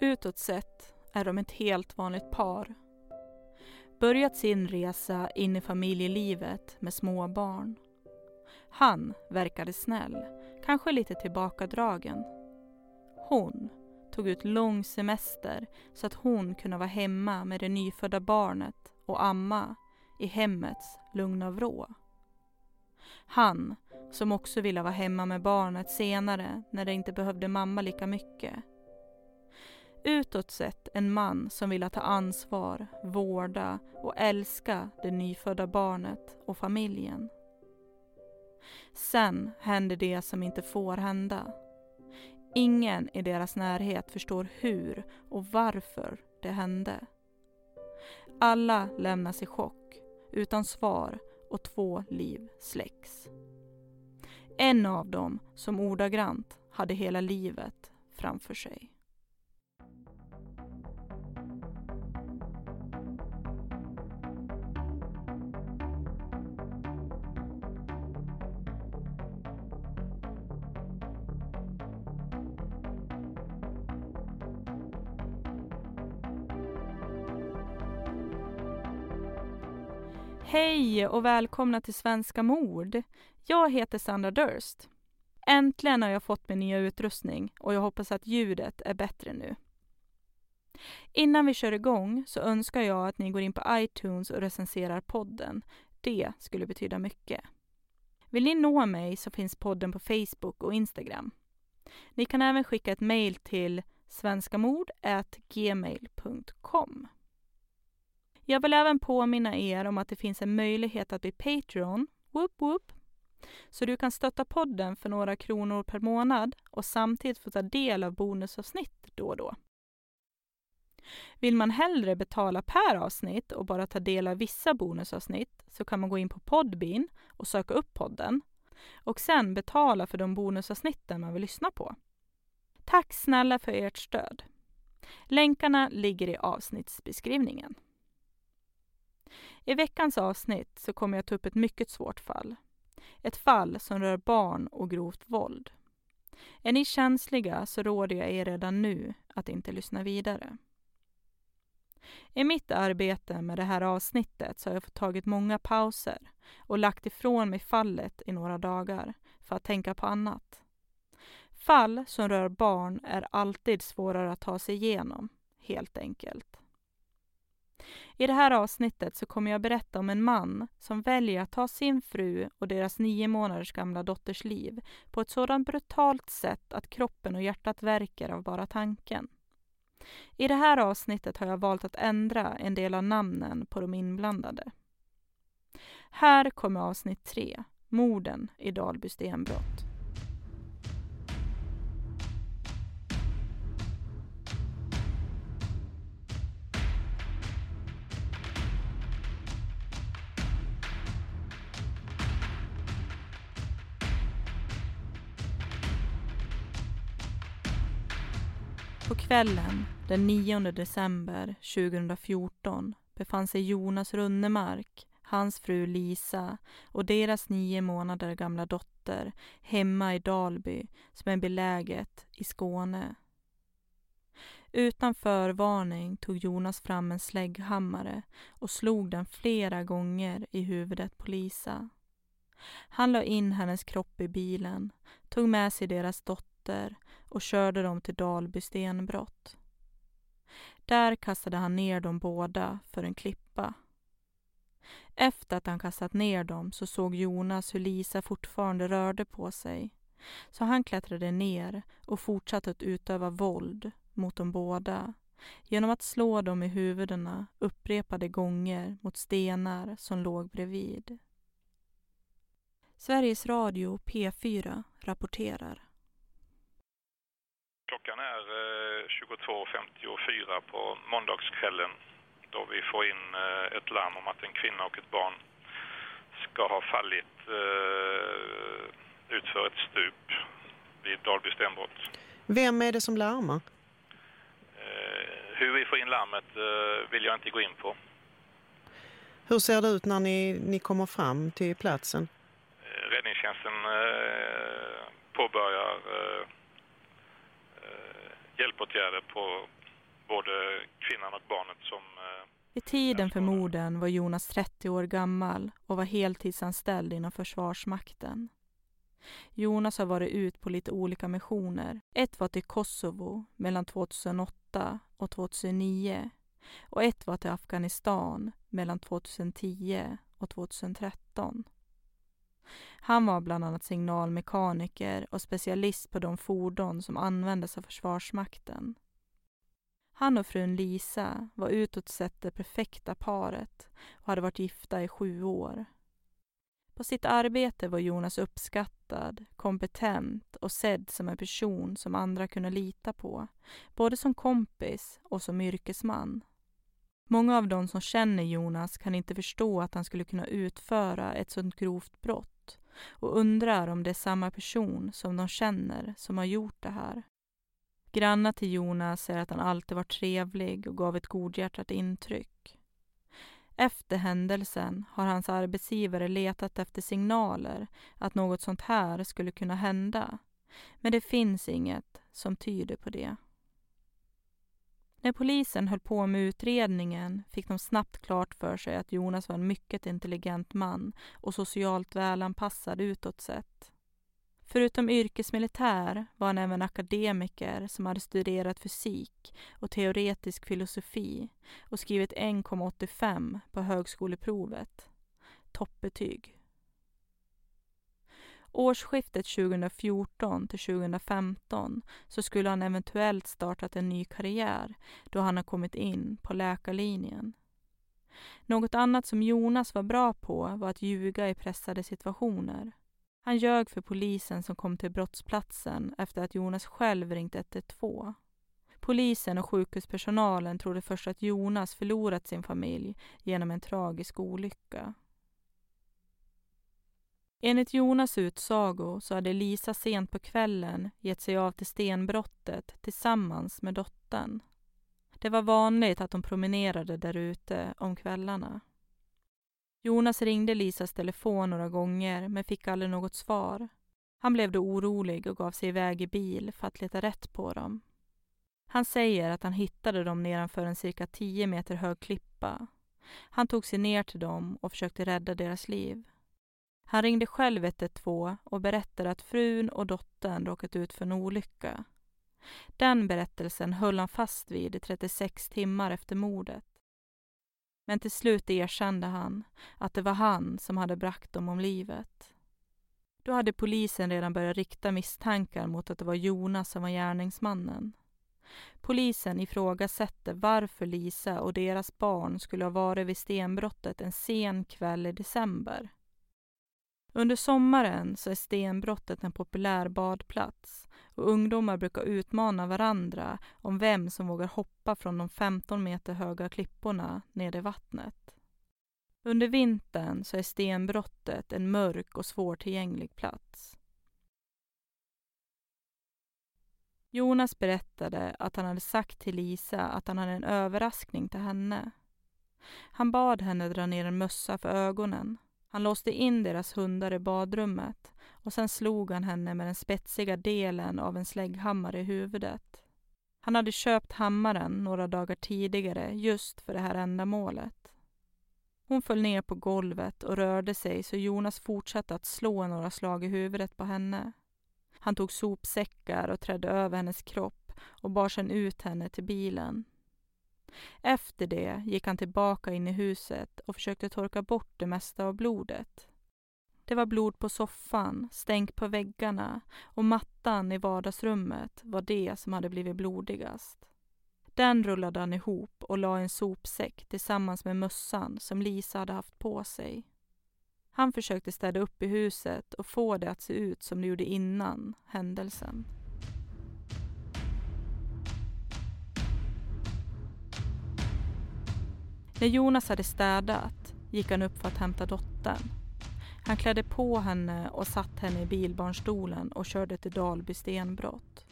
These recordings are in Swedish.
Utåt sett är de ett helt vanligt par. Börjat sin resa in i familjelivet med små barn. Han verkade snäll, kanske lite tillbakadragen. Hon tog ut lång semester så att hon kunde vara hemma med det nyfödda barnet och amma i hemmets lugna vrå. Han, som också ville vara hemma med barnet senare när det inte behövde mamma lika mycket. Utåt sett en man som ville ta ansvar, vårda och älska det nyfödda barnet och familjen. Sen händer det som inte får hända. Ingen i deras närhet förstår hur och varför det hände. Alla lämnas i chock, utan svar och två liv släcks. En av dem som ordagrant hade hela livet framför sig. Hej och välkomna till Svenska mord. Jag heter Sandra Durst. Äntligen har jag fått min nya utrustning och jag hoppas att ljudet är bättre nu. Innan vi kör igång så önskar jag att ni går in på iTunes och recenserar podden. Det skulle betyda mycket. Vill ni nå mig så finns podden på Facebook och Instagram. Ni kan även skicka ett mejl till svenskamord@gmail.com. Jag vill även påminna er om att det finns en möjlighet att bli Patreon, whoop whoop, så du kan stötta podden för några kronor per månad och samtidigt få ta del av bonusavsnitt då och då. Vill man hellre betala per avsnitt och bara ta del av vissa bonusavsnitt så kan man gå in på Podbean och söka upp podden och sen betala för de bonusavsnitten man vill lyssna på. Tack snälla för ert stöd. Länkarna ligger i avsnittsbeskrivningen. I veckans avsnitt så kommer jag ta upp ett mycket svårt fall. Ett fall som rör barn och grovt våld. Är ni känsliga så råder jag er redan nu att inte lyssna vidare. I mitt arbete med det här avsnittet så har jag fått tagit många pauser och lagt ifrån mig fallet i några dagar för att tänka på annat. Fall som rör barn är alltid svårare att ta sig igenom, helt enkelt. I det här avsnittet så kommer jag berätta om en man som väljer att ta sin fru och deras nio månaders gamla dotters liv på ett sådant brutalt sätt att kroppen och hjärtat verkar av bara tanken. I det här avsnittet har jag valt att ändra en del av namnen på de inblandade. Här kommer avsnitt tre, morden i Dalby stenbrott. Kvällen den 9 december 2014 befann sig Jonas Runnemark, hans fru Lisa och deras nio månader gamla dotter hemma i Dalby som är beläget i Skåne. Utan förvarning tog Jonas fram en slägghammare och slog den flera gånger i huvudet på Lisa. Han la in hennes kropp i bilen, tog med sig deras dotter och körde dem till Dalby stenbrott. Där kastade han ner dem båda för en klippa. Efter att han kastat ner dem så såg Jonas hur Lisa fortfarande rörde på sig. Så han klättrade ner och fortsatte att utöva våld mot dem båda genom att slå dem i huvudena upprepade gånger mot stenar som låg bredvid. Sveriges Radio P4 rapporterar. Klockan är 22.54 på måndagskvällen då vi får in eh, ett larm om att en kvinna och ett barn ska ha fallit eh, utför ett stup vid Dalby stenbrott. Vem är det som larmar? Eh, hur vi får in larmet vill jag inte gå in på. Hur ser det ut när ni, ni kommer fram till platsen? räddningstjänsten eh, påbörjar eh, eh, hjälpåtgärder på både kvinnan och barnet som... Vid tiden för morden var Jonas 30 år gammal och var heltidsanställd inom Försvarsmakten. Jonas har varit ut på lite olika missioner. Ett var till Kosovo mellan 2008 och 2009 och ett var till Afghanistan mellan 2010 och 2013. Han var bland annat signalmekaniker och specialist på de fordon som användes av Försvarsmakten. Han och frun Lisa var utåt sett det perfekta paret och hade varit gifta i sju år. På sitt arbete var Jonas uppskattad, kompetent och sedd som en person som andra kunde lita på, både som kompis och som yrkesman. Många av de som känner Jonas kan inte förstå att han skulle kunna utföra ett sådant grovt brott och undrar om det är samma person som de känner som har gjort det här. Grannar till Jonas säger att han alltid var trevlig och gav ett godhjärtat intryck. Efter händelsen har hans arbetsgivare letat efter signaler att något sånt här skulle kunna hända. Men det finns inget som tyder på det. När polisen höll på med utredningen fick de snabbt klart för sig att Jonas var en mycket intelligent man och socialt välanpassad utåt sett. Förutom yrkesmilitär var han även akademiker som hade studerat fysik och teoretisk filosofi och skrivit 1,85 på högskoleprovet. Toppbetyg. Årsskiftet 2014 till 2015 så skulle han eventuellt startat en ny karriär då han har kommit in på läkarlinjen. Något annat som Jonas var bra på var att ljuga i pressade situationer. Han ljög för polisen som kom till brottsplatsen efter att Jonas själv ringt 112. Polisen och sjukhuspersonalen trodde först att Jonas förlorat sin familj genom en tragisk olycka. Enligt Jonas utsago så hade Lisa sent på kvällen gett sig av till stenbrottet tillsammans med dottern. Det var vanligt att de promenerade där ute om kvällarna. Jonas ringde Lisas telefon några gånger men fick aldrig något svar. Han blev då orolig och gav sig iväg i bil för att leta rätt på dem. Han säger att han hittade dem nedanför en cirka 10 meter hög klippa. Han tog sig ner till dem och försökte rädda deras liv. Han ringde själv 112 och berättade att frun och dottern råkat ut för en olycka. Den berättelsen höll han fast vid i 36 timmar efter mordet. Men till slut erkände han att det var han som hade bragt dem om livet. Då hade polisen redan börjat rikta misstankar mot att det var Jonas som var gärningsmannen. Polisen ifrågasätter varför Lisa och deras barn skulle ha varit vid stenbrottet en sen kväll i december. Under sommaren så är stenbrottet en populär badplats och ungdomar brukar utmana varandra om vem som vågar hoppa från de 15 meter höga klipporna ner i vattnet. Under vintern så är stenbrottet en mörk och svårtillgänglig plats. Jonas berättade att han hade sagt till Lisa att han hade en överraskning till henne. Han bad henne dra ner en mössa för ögonen han låste in deras hundar i badrummet och sen slog han henne med den spetsiga delen av en slägghammare i huvudet. Han hade köpt hammaren några dagar tidigare just för det här ändamålet. Hon föll ner på golvet och rörde sig så Jonas fortsatte att slå några slag i huvudet på henne. Han tog sopsäckar och trädde över hennes kropp och bar sedan ut henne till bilen. Efter det gick han tillbaka in i huset och försökte torka bort det mesta av blodet. Det var blod på soffan, stänk på väggarna och mattan i vardagsrummet var det som hade blivit blodigast. Den rullade han ihop och la i en sopsäck tillsammans med mössan som Lisa hade haft på sig. Han försökte städa upp i huset och få det att se ut som det gjorde innan händelsen. När Jonas hade städat gick han upp för att hämta dottern. Han klädde på henne och satt henne i bilbarnstolen och körde till Dalby stenbrott.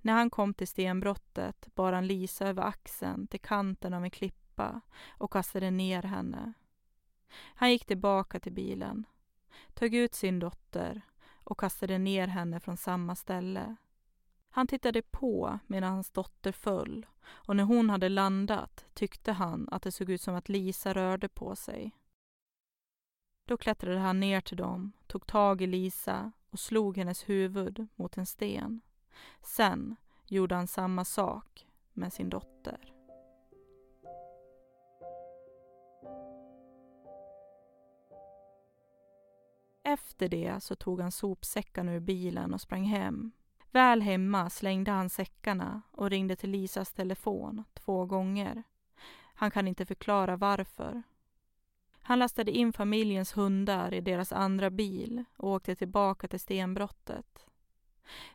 När han kom till stenbrottet bar han Lisa över axeln till kanten av en klippa och kastade ner henne. Han gick tillbaka till bilen. tog ut sin dotter och kastade ner henne från samma ställe. Han tittade på medan hans dotter föll och när hon hade landat tyckte han att det såg ut som att Lisa rörde på sig. Då klättrade han ner till dem, tog tag i Lisa och slog hennes huvud mot en sten. Sen gjorde han samma sak med sin dotter. Efter det så tog han sopsäckarna ur bilen och sprang hem. Väl hemma slängde han säckarna och ringde till Lisas telefon två gånger. Han kan inte förklara varför. Han lastade in familjens hundar i deras andra bil och åkte tillbaka till stenbrottet.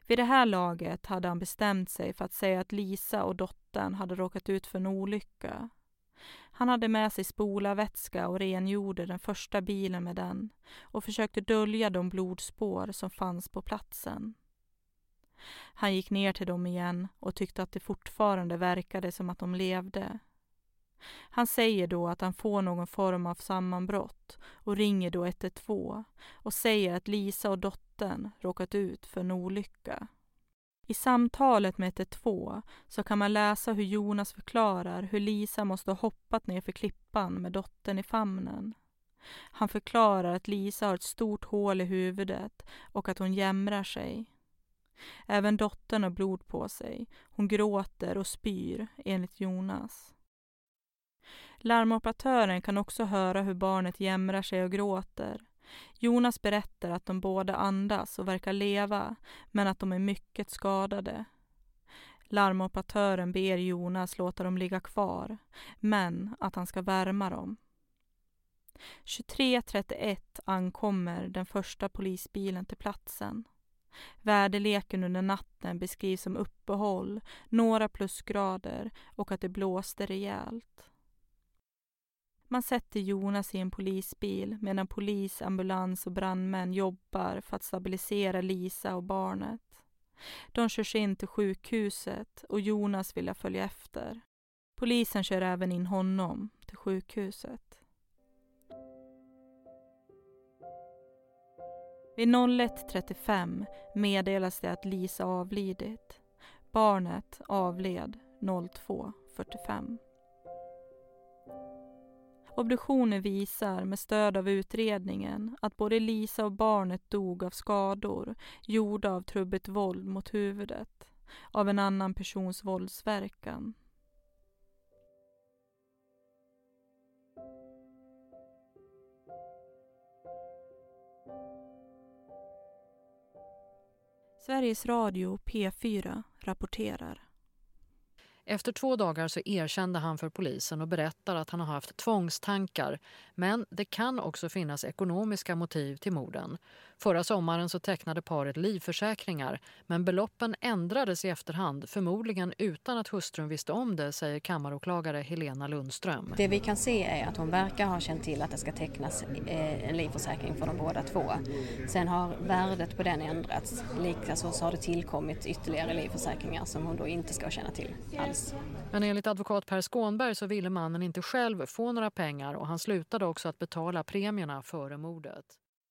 Vid det här laget hade han bestämt sig för att säga att Lisa och dottern hade råkat ut för en olycka. Han hade med sig spolarvätska och rengjorde den första bilen med den och försökte dölja de blodspår som fanns på platsen. Han gick ner till dem igen och tyckte att det fortfarande verkade som att de levde. Han säger då att han får någon form av sammanbrott och ringer då 112 och säger att Lisa och dottern råkat ut för en olycka. I samtalet med 112 så kan man läsa hur Jonas förklarar hur Lisa måste ha hoppat ner för klippan med dottern i famnen. Han förklarar att Lisa har ett stort hål i huvudet och att hon jämrar sig. Även dottern har blod på sig. Hon gråter och spyr, enligt Jonas. Larmoperatören kan också höra hur barnet jämrar sig och gråter. Jonas berättar att de båda andas och verkar leva, men att de är mycket skadade. Larmoperatören ber Jonas låta dem ligga kvar, men att han ska värma dem. 23.31 ankommer den första polisbilen till platsen. Väderleken under natten beskrivs som uppehåll, några plusgrader och att det blåste rejält. Man sätter Jonas i en polisbil medan polis, ambulans och brandmän jobbar för att stabilisera Lisa och barnet. De körs in till sjukhuset och Jonas vill följa efter. Polisen kör även in honom till sjukhuset. Vid 01.35 meddelas det att Lisa avlidit. Barnet avled 02.45. Obduktioner visar med stöd av utredningen att både Lisa och barnet dog av skador gjorda av trubbigt våld mot huvudet, av en annan persons våldsverkan. Sveriges Radio P4 rapporterar. Efter två dagar så erkände han för polisen och berättar att han har haft tvångstankar. Men det kan också finnas ekonomiska motiv till morden. Förra sommaren så tecknade paret livförsäkringar men beloppen ändrades i efterhand, förmodligen utan att hustrun visste om det, säger kammaråklagare Helena Lundström. Det vi kan se är att hon verkar ha känt till att det ska tecknas eh, en livförsäkring för de båda två. Sen har värdet på den ändrats. Likaså så har det tillkommit ytterligare livförsäkringar som hon då inte ska känna till alls. Men enligt advokat Per Skånberg så ville mannen inte själv få några pengar och han slutade också att betala premierna före mordet.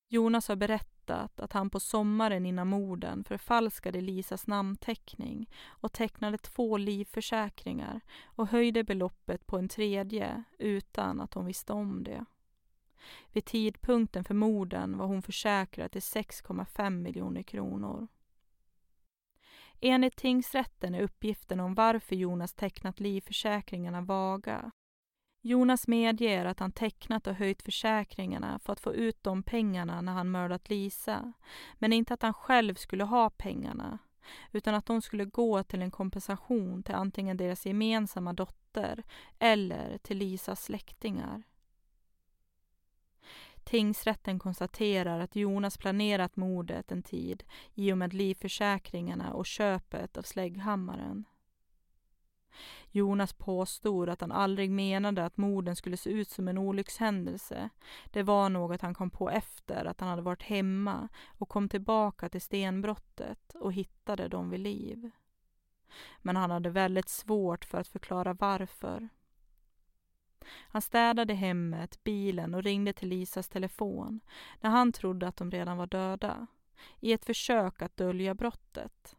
Jonas har berättat att han på sommaren innan morden förfalskade Lisas namnteckning och tecknade två livförsäkringar och höjde beloppet på en tredje utan att hon visste om det. Vid tidpunkten för morden var hon försäkrad till 6,5 miljoner kronor. Enligt tingsrätten är uppgiften om varför Jonas tecknat livförsäkringarna vaga. Jonas medger att han tecknat och höjt försäkringarna för att få ut de pengarna när han mördat Lisa, men inte att han själv skulle ha pengarna, utan att de skulle gå till en kompensation till antingen deras gemensamma dotter eller till Lisas släktingar. Tingsrätten konstaterar att Jonas planerat mordet en tid i och med livförsäkringarna och köpet av slägghammaren. Jonas påstod att han aldrig menade att morden skulle se ut som en olyckshändelse. Det var något han kom på efter att han hade varit hemma och kom tillbaka till stenbrottet och hittade dem vid liv. Men han hade väldigt svårt för att förklara varför. Han städade hemmet, bilen och ringde till Lisas telefon när han trodde att de redan var döda, i ett försök att dölja brottet.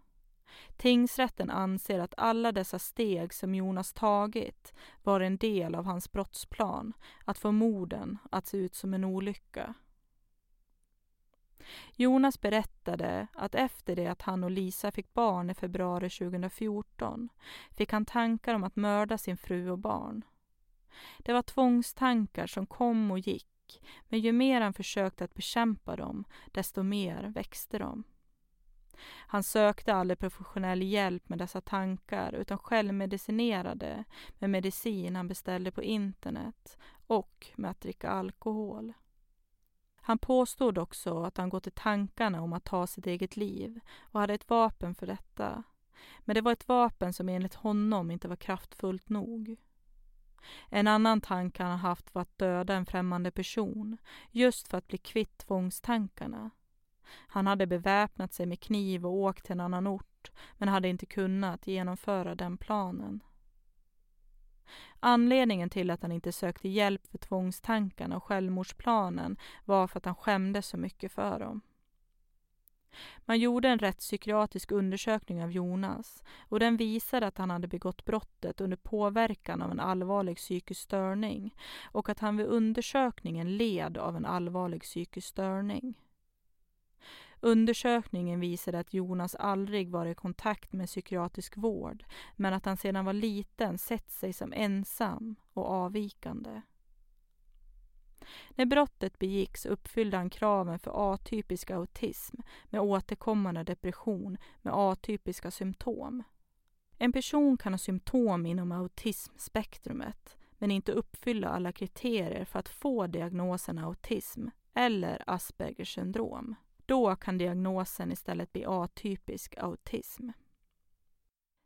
Tingsrätten anser att alla dessa steg som Jonas tagit var en del av hans brottsplan att få morden att se ut som en olycka. Jonas berättade att efter det att han och Lisa fick barn i februari 2014 fick han tankar om att mörda sin fru och barn. Det var tvångstankar som kom och gick, men ju mer han försökte att bekämpa dem, desto mer växte de. Han sökte aldrig professionell hjälp med dessa tankar utan självmedicinerade med medicin han beställde på internet och med att dricka alkohol. Han påstod också att han gått i tankarna om att ta sitt eget liv och hade ett vapen för detta. Men det var ett vapen som enligt honom inte var kraftfullt nog. En annan tanke han haft var att döda en främmande person, just för att bli kvitt tvångstankarna. Han hade beväpnat sig med kniv och åkt till en annan ort, men hade inte kunnat genomföra den planen. Anledningen till att han inte sökte hjälp för tvångstankarna och självmordsplanen var för att han skämdes så mycket för dem. Man gjorde en rättspsykiatrisk undersökning av Jonas och den visade att han hade begått brottet under påverkan av en allvarlig psykisk störning och att han vid undersökningen led av en allvarlig psykisk störning. Undersökningen visade att Jonas aldrig varit i kontakt med psykiatrisk vård men att han sedan var liten sett sig som ensam och avvikande. När brottet begicks uppfyllde han kraven för atypisk autism med återkommande depression med atypiska symptom. En person kan ha symptom inom autismspektrumet men inte uppfylla alla kriterier för att få diagnosen autism eller Aspergers syndrom. Då kan diagnosen istället bli atypisk autism.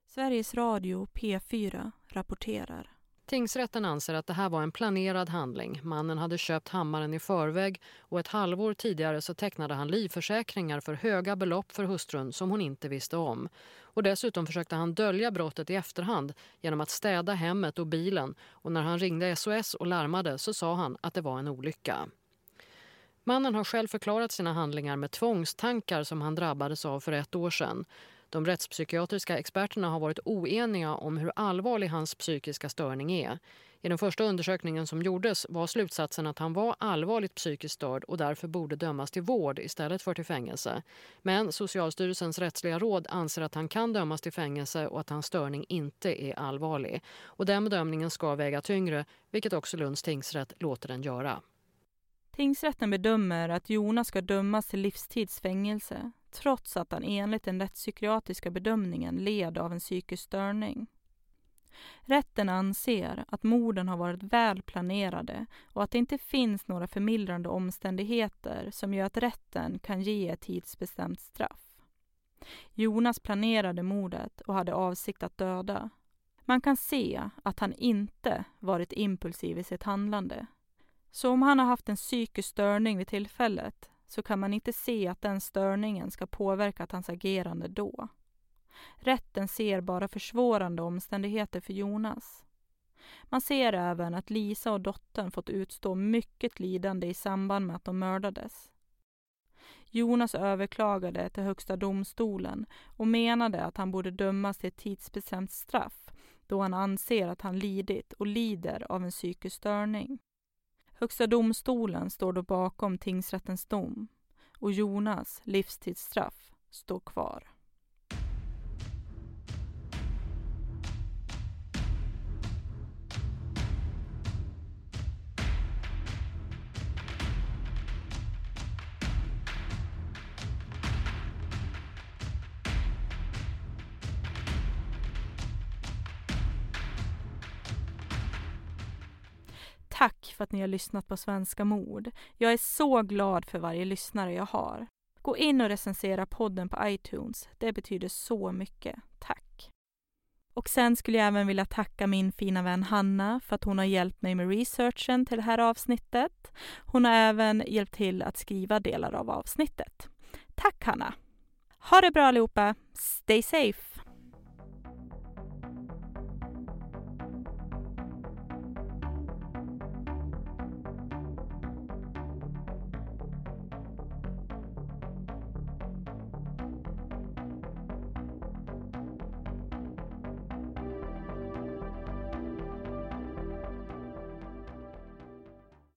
Sveriges Radio P4 rapporterar. Tingsrätten anser att det här var en planerad handling. Mannen hade köpt hammaren i förväg och ett halvår tidigare så tecknade han livförsäkringar för höga belopp för hustrun som hon inte visste om. Och dessutom försökte han dölja brottet i efterhand genom att städa hemmet och bilen och när han ringde SOS och larmade så sa han att det var en olycka. Mannen har själv förklarat sina handlingar med tvångstankar som han drabbades av för ett år sedan. De rättspsykiatriska experterna har varit oeniga om hur allvarlig hans psykiska störning är. I den första undersökningen som gjordes var slutsatsen att han var allvarligt psykiskt störd och därför borde dömas till vård istället för till fängelse. Men Socialstyrelsens rättsliga råd anser att han kan dömas till fängelse och att hans störning inte är allvarlig. Och den bedömningen ska väga tyngre, vilket också Lunds tingsrätt låter den göra. Tingsrätten bedömer att Jonas ska dömas till livstidsfängelse trots att han enligt den rättspsykiatriska bedömningen led av en psykisk störning. Rätten anser att morden har varit väl planerade och att det inte finns några förmildrande omständigheter som gör att rätten kan ge ett tidsbestämt straff. Jonas planerade mordet och hade avsikt att döda. Man kan se att han inte varit impulsiv i sitt handlande. Så om han har haft en psykisk störning vid tillfället så kan man inte se att den störningen ska påverkat hans agerande då. Rätten ser bara försvårande omständigheter för Jonas. Man ser även att Lisa och dottern fått utstå mycket lidande i samband med att de mördades. Jonas överklagade till Högsta domstolen och menade att han borde dömas till ett tidsbestämt straff då han anser att han lidit och lider av en psykisk störning. Högsta domstolen står då bakom tingsrättens dom och Jonas livstidsstraff står kvar. För att ni har lyssnat på Svenska mord. Jag är så glad för varje lyssnare jag har. Gå in och recensera podden på iTunes. Det betyder så mycket. Tack! Och sen skulle jag även vilja tacka min fina vän Hanna för att hon har hjälpt mig med researchen till det här avsnittet. Hon har även hjälpt till att skriva delar av avsnittet. Tack Hanna! Ha det bra allihopa! Stay safe!